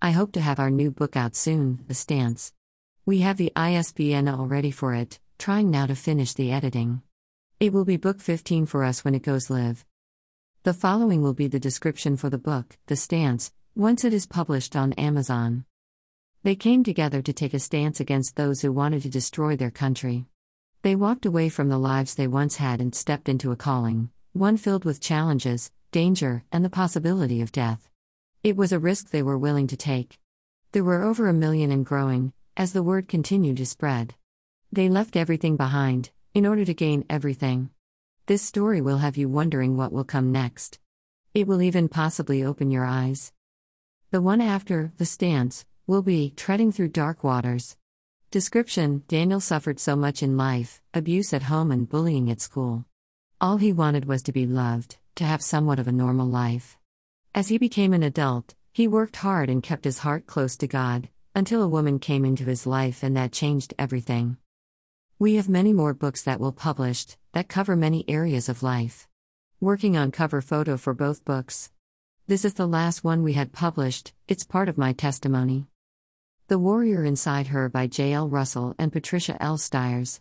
I hope to have our new book out soon, The Stance. We have the ISBN all ready for it, trying now to finish the editing. It will be book 15 for us when it goes live. The following will be the description for the book, The Stance, once it is published on Amazon. They came together to take a stance against those who wanted to destroy their country. They walked away from the lives they once had and stepped into a calling, one filled with challenges, danger, and the possibility of death. It was a risk they were willing to take. There were over a million and growing, as the word continued to spread. They left everything behind, in order to gain everything. This story will have you wondering what will come next. It will even possibly open your eyes. The one after, The Stance, will be Treading Through Dark Waters. Description Daniel suffered so much in life abuse at home and bullying at school. All he wanted was to be loved, to have somewhat of a normal life. As he became an adult, he worked hard and kept his heart close to God, until a woman came into his life and that changed everything. We have many more books that will published that cover many areas of life. Working on cover photo for both books. This is the last one we had published, it's part of my testimony. The Warrior Inside Her by J. L. Russell and Patricia L. Stiers.